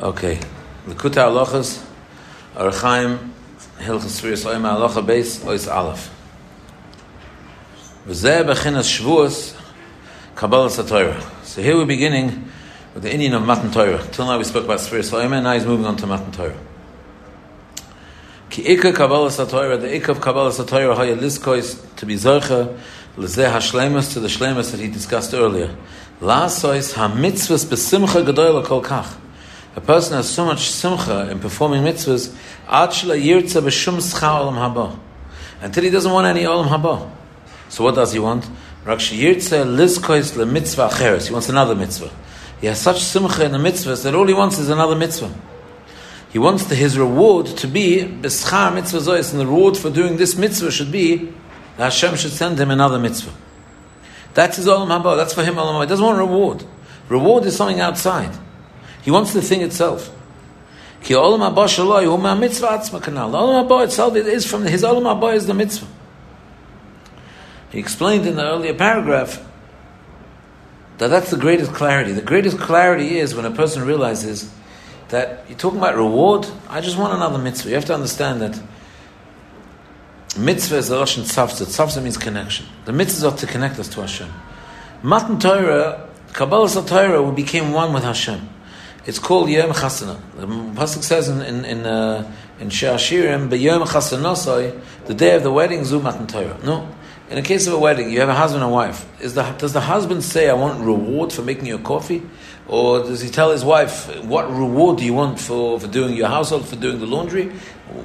Okay. Likuta Halachas, Arachaim, Hilchas Sfiris Oim Halacha Beis, Ois Aleph. V'zeh Bechinas Shavuos, Kabbalah Satorah. So here we're beginning with the inyan of Matan Torah. Till now we spoke about Sfiris Oim, and now he's moving on to Matan Torah. Ki Ikka Kabbalah Satorah, the Ikka of Kabbalah Satorah, Haya Liskois, to be Zorcha, Lezeh HaShlemus, to the Shlemus that he discussed earlier. La Sois HaMitzvahs Besimcha Gedoyla Kol Kach. A person has so much simcha in performing mitzvahs, until he doesn't want any olam haba. So what does he want? He wants another mitzvah. He has such simcha in the mitzvahs that all he wants is another mitzvah. He wants the, his reward to be beschar mitzvah zois, and the reward for doing this mitzvah should be that Hashem should send him another mitzvah. That's his olam haba. That's for him olam haba. He doesn't want reward. Reward is something outside. He wants the thing itself. Ki olam haba shaloi hu mitzvah atzma kanal. The olam itself it is from his olam haba is the mitzvah. He explained in the earlier paragraph that that's the greatest clarity. The greatest clarity is when a person realizes that you're talking about reward. I just want another mitzvah. You have to understand that mitzvah is the Russian tzavza. Tzavza means connection. The mitzvahs are to connect us to Hashem. Matan Torah, Kabbalah Torah, we became one with Hashem. It's called Yom Chasana. The pasuk says in in in, uh, in Shashirim, "B'Yom Chasanasai," the day of the wedding, Zumat Torah. No, in a case of a wedding, you have a husband and wife. Is the, does the husband say, "I want reward for making your coffee," or does he tell his wife, "What reward do you want for, for doing your household, for doing the laundry?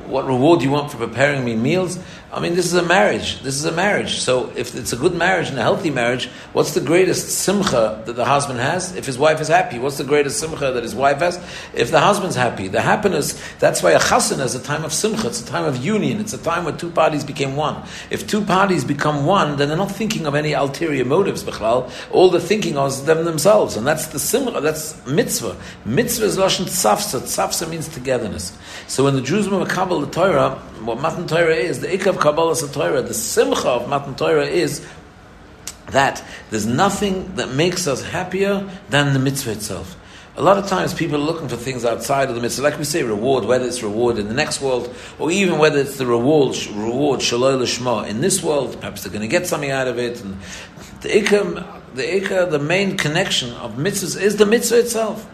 What reward do you want for preparing me meals?" I mean, this is a marriage. This is a marriage. So, if it's a good marriage and a healthy marriage, what's the greatest simcha that the husband has? If his wife is happy, what's the greatest simcha that his wife has? If the husband's happy, the happiness. That's why a chasana is a time of simcha. It's a time of union. It's a time where two parties became one. If two parties become one, then they're not thinking of any ulterior motives. Bechlal. All they're thinking of is them themselves, and that's the simcha. That's mitzvah. Mitzvah is lashon tzafsa. Tzafsa means togetherness. So when the Jews were Kabbalah the Torah, what Matan Torah is, the Ikkav Kabbalah Torah, the Simcha of Matan Torah is that there's nothing that makes us happier than the mitzvah itself. A lot of times people are looking for things outside of the mitzvah, like we say, reward, whether it's reward in the next world, or even whether it's the reward, reward, shaloi l'shma, in this world, perhaps they're going to get something out of it. And the ikam, the ikam, the main connection of mitzvahs is the mitzvah itself.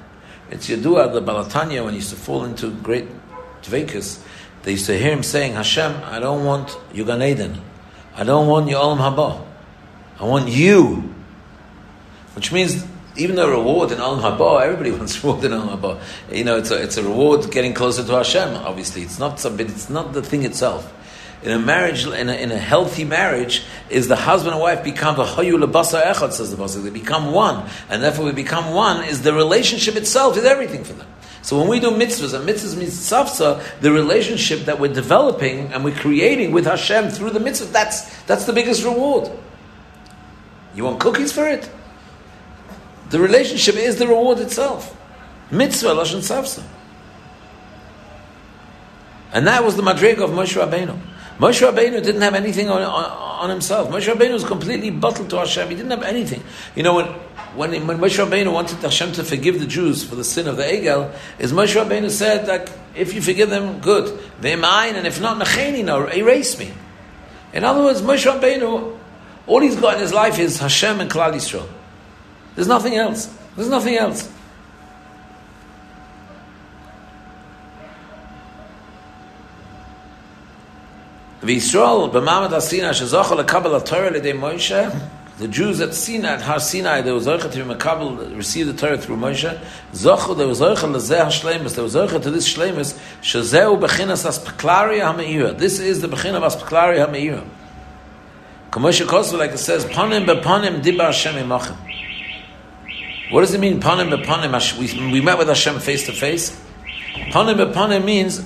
It's Yadua, the Baal HaTanya, when he used to fall into great dvekas, they used to hear him saying, Hashem, I don't want your Gan Eden. I don't want your Olam Haba. I want you. Which means even the reward in Olam Haba, everybody wants reward in Olam Haba. You know, it's a, it's a reward getting closer to Hashem, obviously. It's not some, it's not the thing itself. In a marriage, in a, in a healthy marriage, is the husband and wife become the hayu lebasa echad, says the Pasuk. They become one. And therefore we become one, is the relationship itself, is everything for them. So when we do mitzvahs, and mitzvahs means tzavsa, the relationship that we're developing and we're creating with Hashem through the mitzvah, that's, that's the biggest reward. You want cookies for it? The relationship is the reward itself. Mitzvah, lashon tzavsa. And that was the madrig of Moshe Rabbeinu. Moshe Rabbeinu didn't have anything on, on, on himself. Moshe Rabbeinu was completely bottled to Hashem. He didn't have anything. You know, when when, when Moshe Rabbeinu wanted Hashem to forgive the Jews for the sin of the Egel, is Moshe Rabbeinu said that if you forgive them, good. They're mine, and if not, no, erase me. In other words, Moshe Rabbeinu, all he's got in his life is Hashem and Klal Yisrael. There's nothing else. There's nothing else. V'Yisrael b'mamad asina shezochel lekabel Torah l'dei Moshe the Jews at Sinai, at Har Sinai, they were zoicha to be makabel, receive the Torah through Moshe. Zochu, they were zoicha lezeh hashleimus, they were zoicha to this shleimus, shezeu bechinas aspeklaria ha'meira. This is the bechin of aspeklaria ha'meira. Kamosha Kosu, like it says, panim bepanim dibar Hashem imachim. What does it mean, panim bepanim? We, we met with Hashem face to face. Panim bepanim means,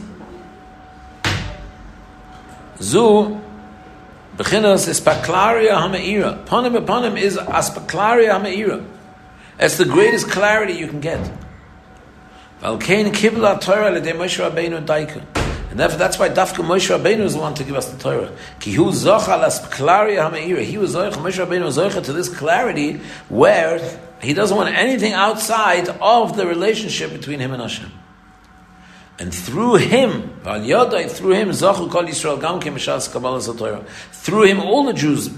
zu Bechinas is paklaria ha'me'ira. Panim panim is aspaklaria ha'me'ira. It's the greatest clarity you can get. Valkein kibla Torah l'dei Moshe Rabbeinu daika. And therefore, that's why Dafka Moshe Rabbeinu is the one to give us the Torah. Ki hu zocha las klaria ha'me'ira. He was zocha, Moshe Rabbeinu was zocha to this clarity where He doesn't want anything outside of the relationship between him and Hashem. And through him, through him, through him, all the Jews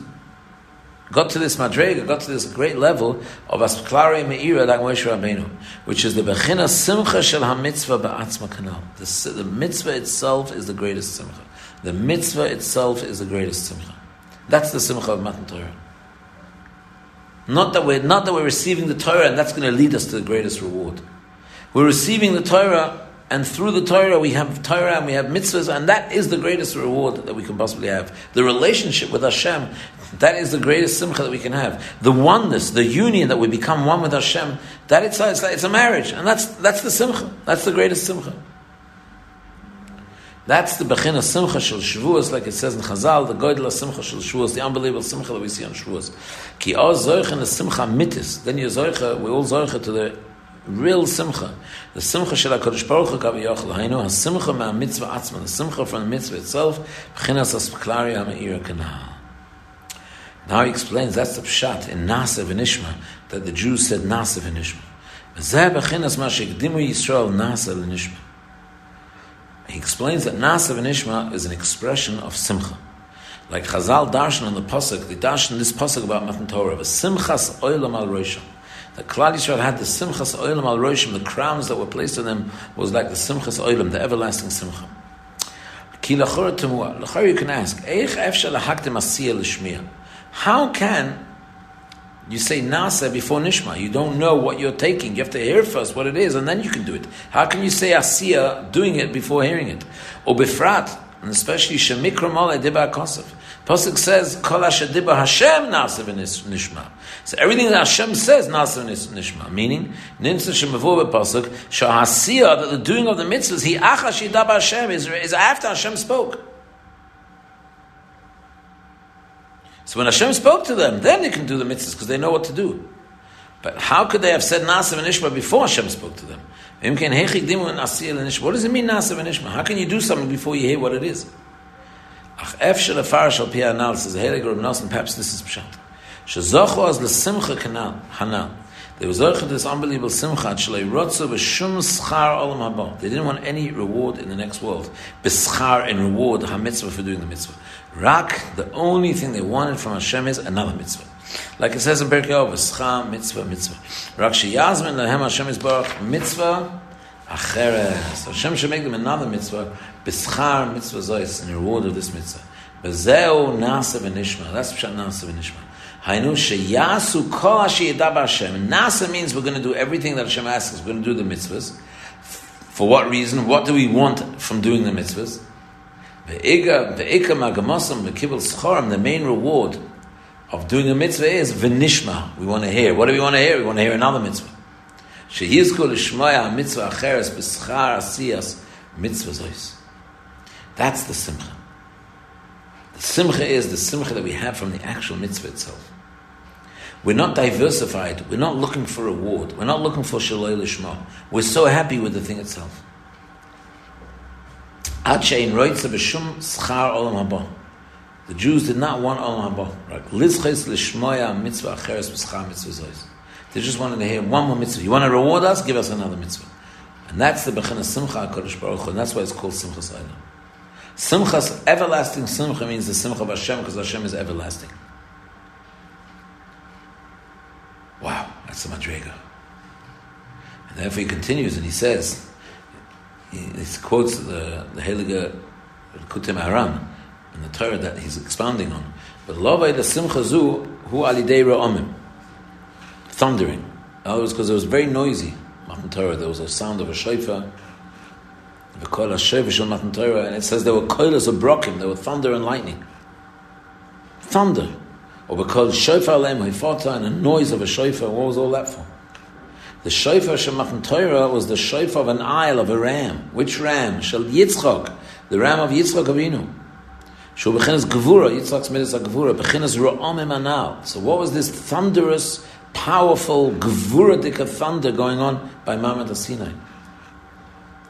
got to this madrega, got to this great level of asklari meira like Moshe Rabbeinu, which is the bechina simcha shel hamitzvah ba'atzma kanal. The, the mitzvah itself is the greatest simcha. The mitzvah itself is the greatest simcha. That's the simcha of Matan Torah. Not that we're not that we're receiving the Torah and that's going to lead us to the greatest reward. We're receiving the Torah and through the Torah we have Torah and we have mitzvahs, and that is the greatest reward that we can possibly have. The relationship with Hashem, that is the greatest simcha that we can have. The oneness, the union that we become one with Hashem, that it's, it's, it's a marriage, and that's that's the simcha. That's the greatest simcha. That's the bechina simcha shel Shavuos, like it says in Chazal, the goydel simcha shel Shavuos, the unbelievable simcha that we see on Shavuos. Ki oz zoicha the simcha mitis, then you zoicha, we all zoicha to the real simcha. The simcha shel HaKadosh Baruch Hu kav yochel, hainu ha-simcha ma-mitzvah atzma, the simcha from the mitzvah itself, b'chinas ha-splari ha-me'ir kanal. Now he explains that's the pshat in Nasa v'nishma, that the Jews said Nasa v'nishma. V'zeh b'chinas ma shekdimu Yisrael Nasa v'nishma. He explains that Nasa v'nishma is an expression of simcha. Like Chazal darshan on the pasuk, they darshan this pasuk about Matan Torah, v'simchas oilam al rosham. The Klal Yisrael had the Simchas Oilam al Roshim, the crowns that were placed on them was like the Simchas Oilam, the everlasting Simcha. Ki lachor temua. You can ask, Eich asiyah. How can you say nasa before nishma? You don't know what you're taking. You have to hear first what it is, and then you can do it. How can you say asiyah doing it before hearing it? Or befrat, and especially shemikra mole dibba kosov. Pasuk says, Kol Ashadiba Hashem Nasa Nishma. So everything that Hashem says, Nasa Nishma. Meaning, Nimsa Shemavu Pasuk, Shahasiya, that the doing of the mitzvahs, He Acha Shidaba Hashem, is, is after Hashem spoke. So when Hashem spoke to them, then they can do the mitzvahs because they know what to do. But how could they have said Nasa Nishma before Hashem spoke to them? What does it mean Nasa Nishma? How can you do something before you hear what it is? Ach ef shel afar shel pi anal says Heilig Reb Nosson perhaps this is pshat. Shezochu az lesimcha kanal hanal. They were zochah this unbelievable simcha shalei rotzu b'shum schar olam haba. They didn't want any reward in the next world. B'schar in reward ha-mitzvah for doing the mitzvah. Rak, the only thing they wanted from Hashem is another mitzvah. Like it says in Berkei Ov, schar mitzvah mitzvah. Rak sheyazmin lehem Hashem is baruch mitzvah acheres. Hashem should make them another mitzvah B'schar mitzvah zois, in the reward of this mitzvah. B'zeu nasa v'nishma. That's pshat nasa v'nishma. Hainu sheyasu kol hashiyadab Hashem. Nasa means we're going to do everything that Hashem asks us. We're going to do the mitzvahs. For what reason? What do we want from doing the mitzvahs? The main reward of doing a mitzvah is v'nishma. We want to hear. What do we want to hear? We want to hear another mitzvah. Sheyizku l'shmaya mitzvah acheres b'schar asiyas mitzvah zois. That's the simcha. The simcha is the simcha that we have from the actual mitzvah itself. We're not diversified. We're not looking for reward. We're not looking for shaloi lishma. We're so happy with the thing itself. The Jews did not want olam haba. They just wanted to hear one more mitzvah. You want to reward us? Give us another mitzvah. And that's the Bechina Simcha HaKadosh Baruch Hu, and that's why it's called Simcha Olam. Simchas, everlasting simcha means the simcha of Hashem because Hashem is everlasting. Wow, that's the madrega. And therefore he continues and he says, he, he quotes the, the Heilige Kutim Aram in the Torah that he's expounding on. But lovay the simcha zu hu alidei ra'omim. Thundering. That was because it was very noisy. Matan Torah, there was a sound of a shofar and it says there were koilas of brokim, there were thunder and lightning. Thunder. Or because shofar lem hifata and a noise of a shofar, what was all that for? The shofar Shematan Torah was the shofar of an isle of a ram. Which ram? Shel Yitzchok, the ram of Yitzchok Avinu. Shul Bechinas Gevura, Yitzchok's midas Gevura, Bechinas Ro'omim Anal. So what was this thunderous, powerful, Gevura thunder going on by Mamad Sinai?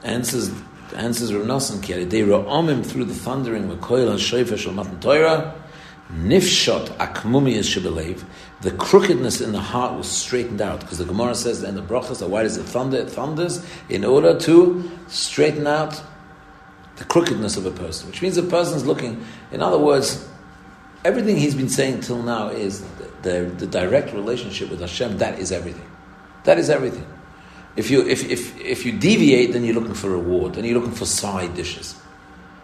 Answers answers Rav Nosson Ki they him through the thundering with Koil HaShoifer Shal Matan Torah Nifshot akmumi is shibelev. The crookedness in the heart was straightened out because the Gemara says in the brachas why does it thunder? It thunders in order to straighten out the crookedness of a person, which means a person's looking. In other words, everything he's been saying till now is the, the, the direct relationship with Hashem. That is everything. That is everything. If you if, if if you deviate, then you're looking for reward, then you're looking for side dishes.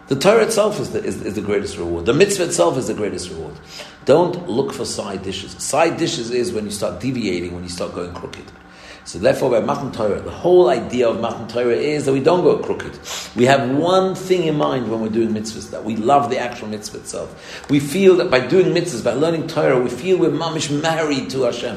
The Torah itself is the, is, is the greatest reward. The mitzvah itself is the greatest reward. Don't look for side dishes. Side dishes is when you start deviating, when you start going crooked. So therefore, by Matan Torah, the whole idea of Matan Torah is that we don't go crooked. We have one thing in mind when we're doing mitzvahs, that we love the actual mitzvah itself. We feel that by doing mitzvahs, by learning Torah, we feel we're mamish married to Hashem.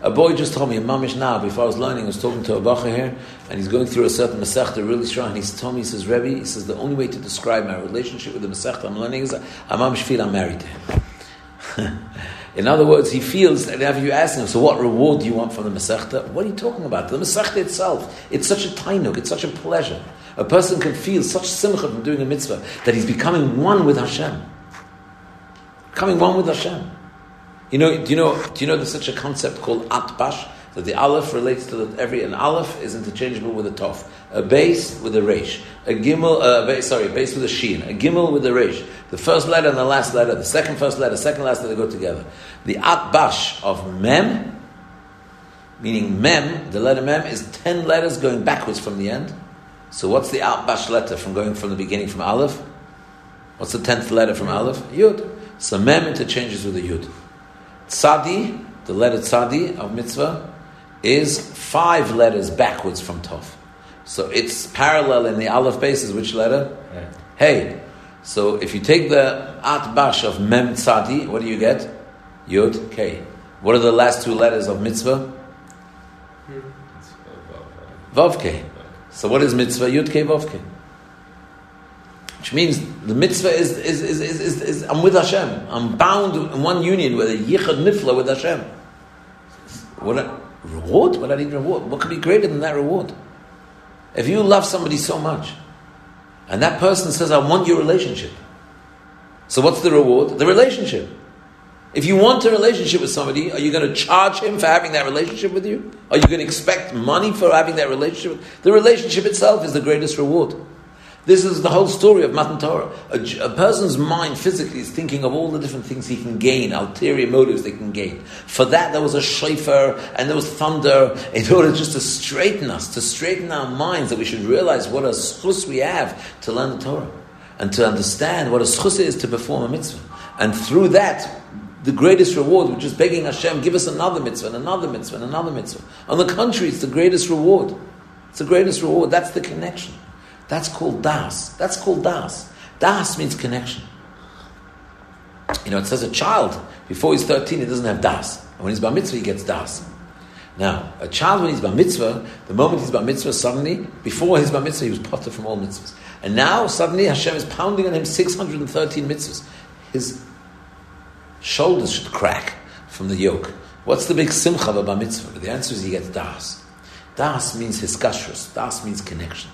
A boy just told me, a mamish now, before I was learning, I was talking to a bacha here, and he's going through a certain Masechta really strong, and he's told me, he says, Rebbe, he says, the only way to describe my relationship with the Masechta I'm learning is, I mamish feel I'm married to him. In other words, he feels that if you ask him, so what reward do you want from the Masechta? What are you talking about? The Masechta itself, it's such a tainuk, it's such a pleasure. A person can feel such simcha from doing a mitzvah that he's becoming one with Hashem. Becoming one with Hashem. You know, do you know, do you know there's such a concept called atbash? That the aleph relates to the, every, an aleph is interchangeable with a tof. A base with a resh. A gimel, uh, base, sorry, a base with a sheen. A gimel with a resh. The first letter and the last letter, the second first letter, second last letter go together. The atbash of mem, meaning mem, the letter mem is ten letters going backwards from the end. So what's the atbash letter from going from the beginning from aleph? What's the tenth letter from aleph? Yud. So mem interchanges with the yud. Tzadi, the letter tzadi of mitzvah, is five letters backwards from tov. So it's parallel in the aleph base is which letter? Hey. So if you take the atbash of mem tzadi, what do you get? Yud k. What are the last two letters of mitzvah? Vav k. So what is mitzvah? Yud k vav k. Which means the mitzvah is, is, is, is, is, is I'm with Hashem. I'm bound in one union with a yichud nifla with Hashem. What a reward? What I need reward? What could be greater than that reward? If you love somebody so much, and that person says, I want your relationship. So what's the reward? The relationship. If you want a relationship with somebody, are you going to charge him for having that relationship with you? Are you going to expect money for having that relationship? The relationship itself is the greatest reward. This is the whole story of Matan Torah. A, a, person's mind physically is thinking of all the different things he can gain, ulterior motives they can gain. For that, there was a shofar and there was thunder in order just to straighten us, to straighten our minds, that we should realize what a schus we have to learn the Torah and to understand what a schus is to perform a mitzvah. And through that, the greatest reward, which is begging Hashem, give us another mitzvah and another mitzvah and another mitzvah. On the contrary, it's the greatest reward. It's the greatest reward. That's the connection. That's called das. That's called das. Das means connection. You know, it says a child, before he's 13, he doesn't have das. And when he's bar mitzvah, he gets das. Now, a child, when he's bar mitzvah, the moment he's bar mitzvah, suddenly, before he's bar mitzvah, he was potter from all mitzvahs. And now, suddenly, Hashem is pounding on him 613 mitzvahs. His shoulders should crack from the yoke. What's the big simcha of a bar mitzvah? The answer is he gets das. Das means his kashrus. Das means connection.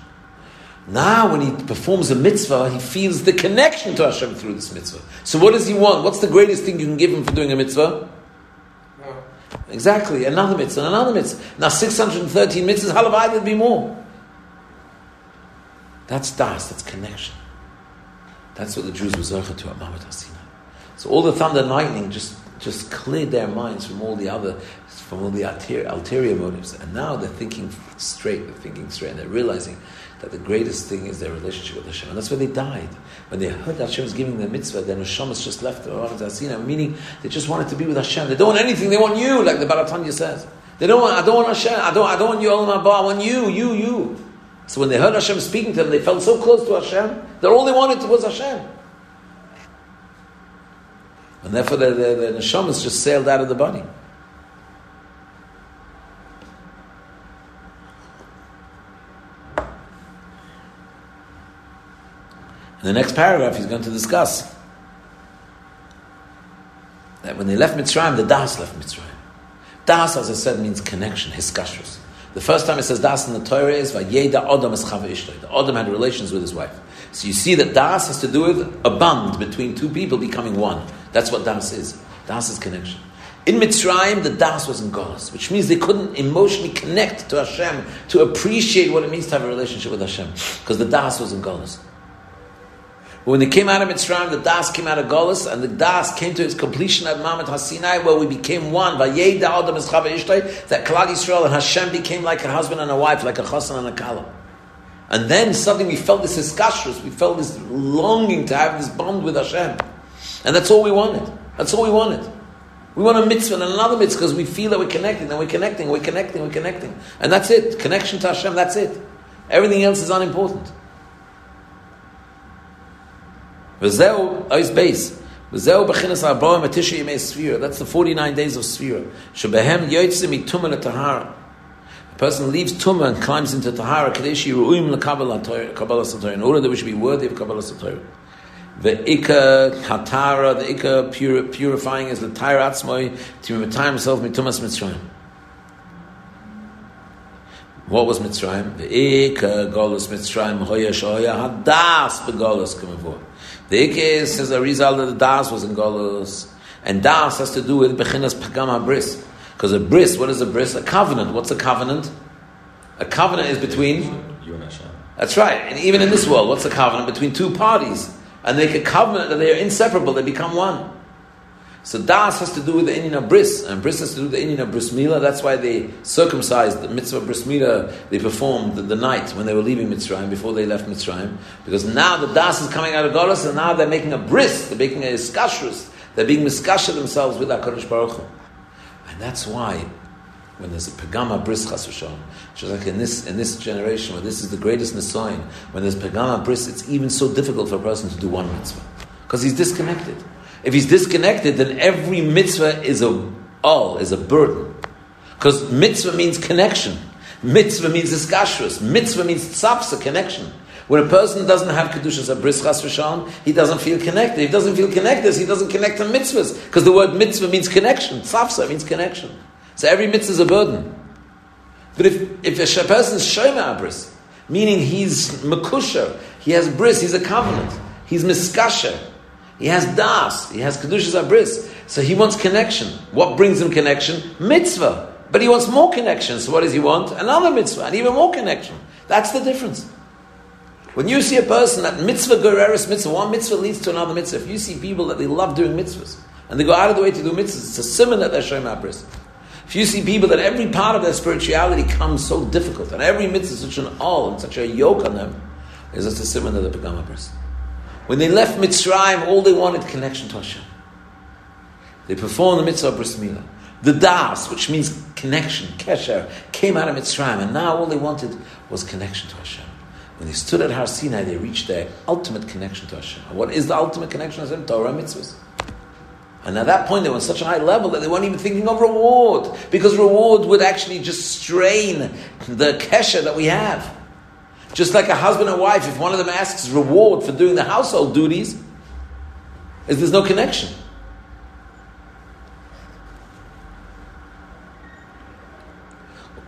Now, when he performs a mitzvah, he feels the connection to Hashem through this mitzvah. So, what does he want? What's the greatest thing you can give him for doing a mitzvah? No. Exactly, another mitzvah, another mitzvah. Now, 613 mitzvahs, halavai, there'd be more. That's das, that's connection. That's what the Jews were zercha to at Mamat Hasina. So, all the thunder and lightning just, just cleared their minds from all the other from all the ulterior, ulterior motives. And now they're thinking straight, they're thinking straight, and they're realizing that the greatest thing is their relationship with Hashem. And that's where they died. When they heard that Hashem was giving them mitzvah, then Hashemas just left the meaning they just wanted to be with Hashem. They don't want anything, they want you, like the Baal HaTanya says. They don't want, I don't want Hashem, I don't, I don't want you, Olam Haba, I want you, you, you. So when they heard Hashem speaking to them, they felt so close to Hashem that all they wanted was Hashem. And therefore the, the, the neshamas just sailed out of the body. In the next paragraph, he's going to discuss that when they left Mitzrayim, the Das left Mitzrayim. Das, as I said, means connection, hiskashrus. The first time it says das in the Torah is Vayeda Adam es Chava Ishtay. The Adam had relations with his wife. So you see that das has to do with a bond between two people becoming one. That's what das is. Das is connection. In Mitzrayim, the das was in Golas, which means they couldn't emotionally connect to Hashem to appreciate what it means to have a relationship with Hashem, because the das was in Golas. When they came out of Mitzrayim, the Das came out of Golis, and the Das came to its completion at Mamet Hasinai, where we became one. That Klal Yisrael and Hashem became like a husband and a wife, like a chassan and a kala. And then suddenly we felt this iskashrus, we felt this longing to have this bond with Hashem. And that's all we wanted. That's all we wanted. We want a mitzvah and another mitzvah because we feel that we're connecting, and we're connecting, we're connecting, we're connecting. And that's it. Connection to Hashem, that's it. Everything else is unimportant. V'zeu ois beis. V'zeu b'chinas ha'boim atisha yimei sfira. That's the 49 days of sfira. Shebehem yoytzim ituma letahara. A person leaves Tumah and climbs into tahara. Kadeshi ru'im l'kabbalah satoyer. In order that we should be worthy of kabbalah satoyer. The ikka hatara, the ikka pur, purifying is the tyre atzmoi to retire himself mitumas mitzrayim. What was Mitzrayim? The ikka golus Mitzrayim hoya shoya hadas begolus kamavur. The Ik is, as a result of the Das was in Golos. And Das has to do with Bechinas Pagama Bris. Because a bris, what is a bris? A covenant. What's a covenant? A covenant is between you and Hashem. That's right. And even in this world, what's a covenant? Between two parties. And they make a covenant that they are inseparable, they become one. So das has to do with the inyan of bris, and bris has to do with the inyan of bris milah. That's why they circumcised the mitzvah bris milah. They performed the, the, night when they were leaving Mitzrayim before they left Mitzrayim, because now the das is coming out of Golos, and now they're making a bris. They're making a iskashrus. They're being miskasher themselves with Hakadosh Baruch Hu. and that's why when there's a pagama bris chas v'shalom, just like in this in this generation where this is the greatest nisoin, when there's pagama bris, it's even so difficult for a person to do one mitzvah because he's disconnected. If he's disconnected, then every mitzvah is a all is a burden. Because mitzvah means connection. Mitzvah means iskashrus. Mitzvah means tzapsa, connection. When a person doesn't have kedushas abris chas v'shalom, he doesn't feel connected. If he doesn't feel connected, he doesn't connect to mitzvahs. Because the word mitzvah means connection. Tzapsa means connection. So every mitzvah is a burden. But if, if a person is shema abris, meaning he's makusha, he has bris, he's a covenant, he's miskasher, he has das. He has kedushas abris. So he wants connection. What brings him connection? Mitzvah. But he wants more connection. So what does he want? Another mitzvah and even more connection. That's the difference. When you see a person that mitzvah gereris mitzvah, one mitzvah leads to another mitzvah. If you see people that they love doing mitzvahs and they go out of the way to do mitzvahs, it's a simon that they're showing abris. If you see people that every part of their spirituality comes so difficult and every mitzvah is such an all and such a yoke on them, is just a simon that they become a person. When they left Mitzrayim, all they wanted connection to Hashem. They performed the mitzvah of bris milah. The das, which means connection, kesher, came out of Mitzrayim, and now all they wanted was connection to Hashem. When they stood at Har Sinai, they reached their ultimate connection to Hashem. what is the ultimate connection to Hashem? Torah mitzvahs. And at that point, they were on such a high level that they weren't even thinking of reward, because reward would actually just strain the kesher that we have. Just like a husband and wife, if one of them asks reward for doing the household duties, is there's no connection.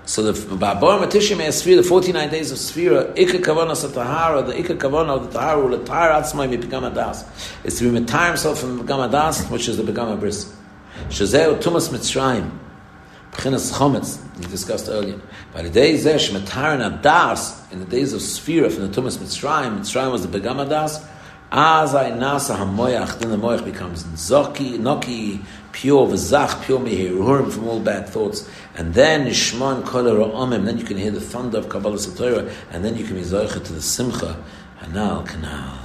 So the Ba'abor Matishim Esfir, the 49 days of Sfira, Ika Kavana Satahara, the Ika Kavana of the Tahara, will attire Atzmai Mi Pigam Adas, is to retire himself from Adas, which is the Pigam Abris. Shazeo Tumas Mitzrayim, Pchinas Chometz, we discussed earlier. By the days there, Shemataran Adas, in the days of Sphira from the Tumas Mitzrayim, Mitzrayim was the Begam Adas, as I nasa hamoyach, then the moyach becomes zoki, noki, pure, v'zach, pure mehirurim from all bad thoughts. And then nishman kol ra'omim, then you can hear the thunder of Kabbalah Satorah, and then you can be zoicha to the simcha, hanal, kanal.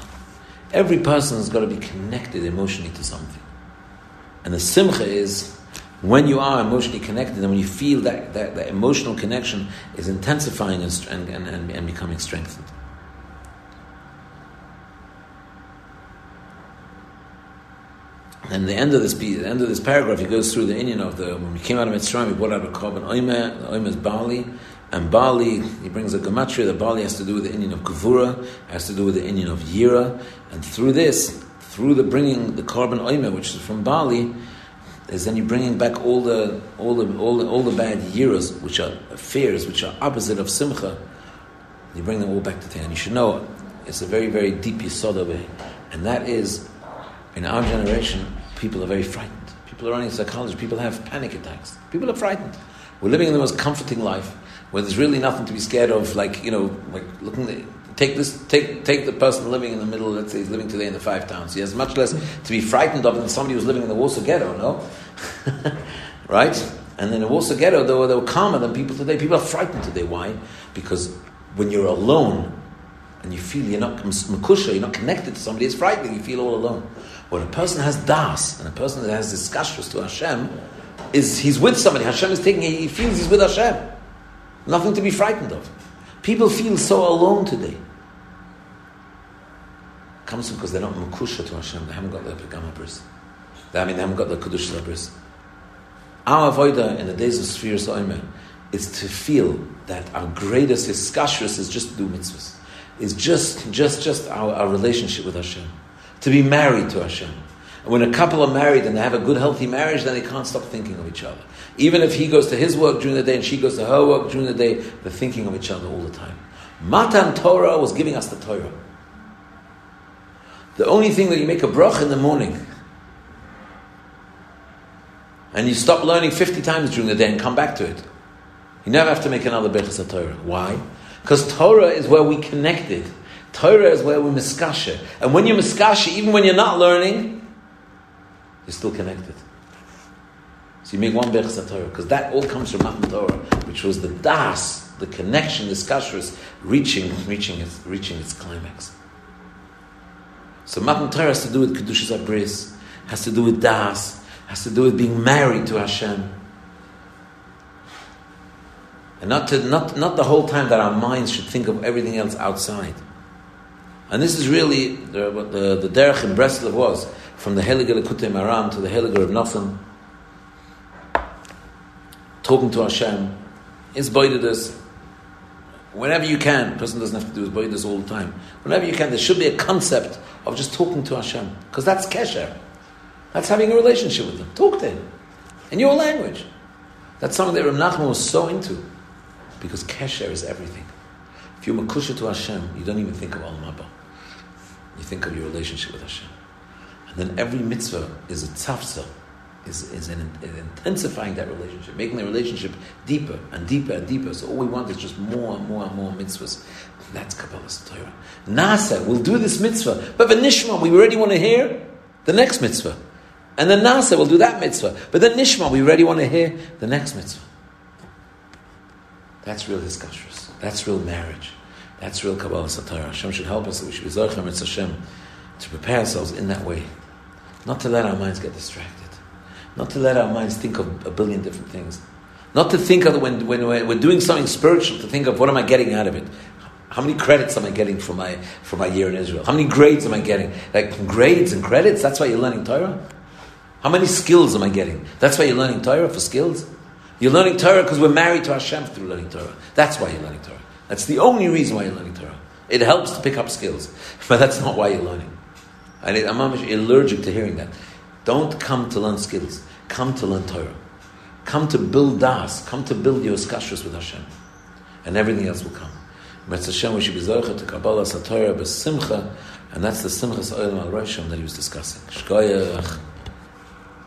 Every person has got to be connected emotionally to something. And the simcha is when you are emotionally connected and when you feel that, that, that emotional connection is intensifying and, and, and, and becoming strengthened. And the end of this the end of this paragraph, he goes through the inyan of the when we came out of Mitzrayim, we brought out a korban oime. The oime is Bali, and Bali he brings a gematria. The Bali has to do with the inyan of kavura, has to do with the inyan of Yira, and through this, through the bringing the korban oime, which is from Bali, is then you're bringing back all the all the all the, all the bad years, which are fears, which are opposite of simcha. You bring them all back to and you should know it's a very very deep yisod way, and that is in our generation, people are very frightened. People are running psychology. People have panic attacks. People are frightened. We're living in the most comforting life where there's really nothing to be scared of. Like you know, like looking. At, take this. Take take the person living in the middle. Let's say he's living today in the five towns. He has much less to be frightened of than somebody who's living in the Warsaw Ghetto. No, right? And then in the Warsaw Ghetto, they were, they were calmer than people today. People are frightened today. Why? Because when you're alone and you feel you're not makusha, you're not connected to somebody, it's frightening. You feel all alone. When a person has das and a person that has kashrus to Hashem, is he's with somebody. Hashem is taking. He feels he's with Hashem. Nothing to be frightened of. People feel so alone today. Comes because they're not makusha to Hashem. They haven't got the pegama bris. I mean, they haven't got the kiddush bris. Our avodah in the days of spheres oimer is to feel that our greatest iskashrus is just to do mitzvahs. Is just, just, just our, our relationship with Hashem to be married to Hashem. And when a couple are married and they have a good, healthy marriage, then they can't stop thinking of each other. Even if he goes to his work during the day and she goes to her work during the day, they're thinking of each other all the time. Matan Torah was giving us the Torah. The only thing that you make a brach in the morning and you stop learning 50 times during the day and come back to it. You never have to make another Bechas Torah. Why? Because Torah is where we connected. Torah is where we're miskasha. And when you're miskasha, even when you're not learning, you're still connected. So you make one Berchas Torah, because that all comes from Matan Torah, which was the das, the connection, the skashras, reaching, reaching its, reaching its climax. So Matan Torah has to do with Kedushas Abris, has to do with das, has to do with being married to Hashem. And not, to, not, not the whole time that our minds should think of everything else outside. And this is really the, what the, the derech in Breslov was, from the Heilige Likutei Maram to the Heilige Rav Nosson, talking to Hashem, is this. Whenever you can, person doesn't have to do his this all the time. Whenever you can, there should be a concept of just talking to Hashem. Because that's kesher. That's having a relationship with Him. Talk to Him. In your language. That's something that Rav Nachman was so into. Because kesher is everything. If you're makusha to Hashem, you don't even think of Olam Haba. You think of your relationship with Hashem. And then every mitzvah is a tzavza, is, is an intensifying that relationship, making the relationship deeper and deeper and deeper. So all we want is just more and more and more mitzvahs. That's Kabbalas Torah. Nasa, we'll do this mitzvah. But the Nishma, we already want to hear the next mitzvah. And then Nasa, we'll do that mitzvah. But then Nishma, we already want to hear the next mitzvah. That's real hiskashrus. That's real marriage. That's real Kabbalah Satara. Hashem should help us that we should be Zarchem It's Hashem to prepare ourselves in that way. Not to let our minds get distracted. Not to let our minds think of a billion different things. Not to think of when, when we're doing something spiritual, to think of what am I getting out of it? How many credits am I getting for my, for my year in Israel? How many grades am I getting? Like grades and credits? That's why you're learning Torah? How many skills am I getting? That's why you're learning Torah for skills? You're learning Torah because we're married to Hashem through learning Torah. That's why you're learning Torah. That's the only reason why you're learning Torah. It helps to pick up skills, but that's not why you're learning. And I'm allergic to hearing that. Don't come to learn skills. Come to learn Torah. Come to build das. Come to build your skashras with Hashem. And everything else will come. Hashem, we should be to Kabbalah Satorah b'simcha, and that's the simchas oilam al that he was discussing. Shkoyach.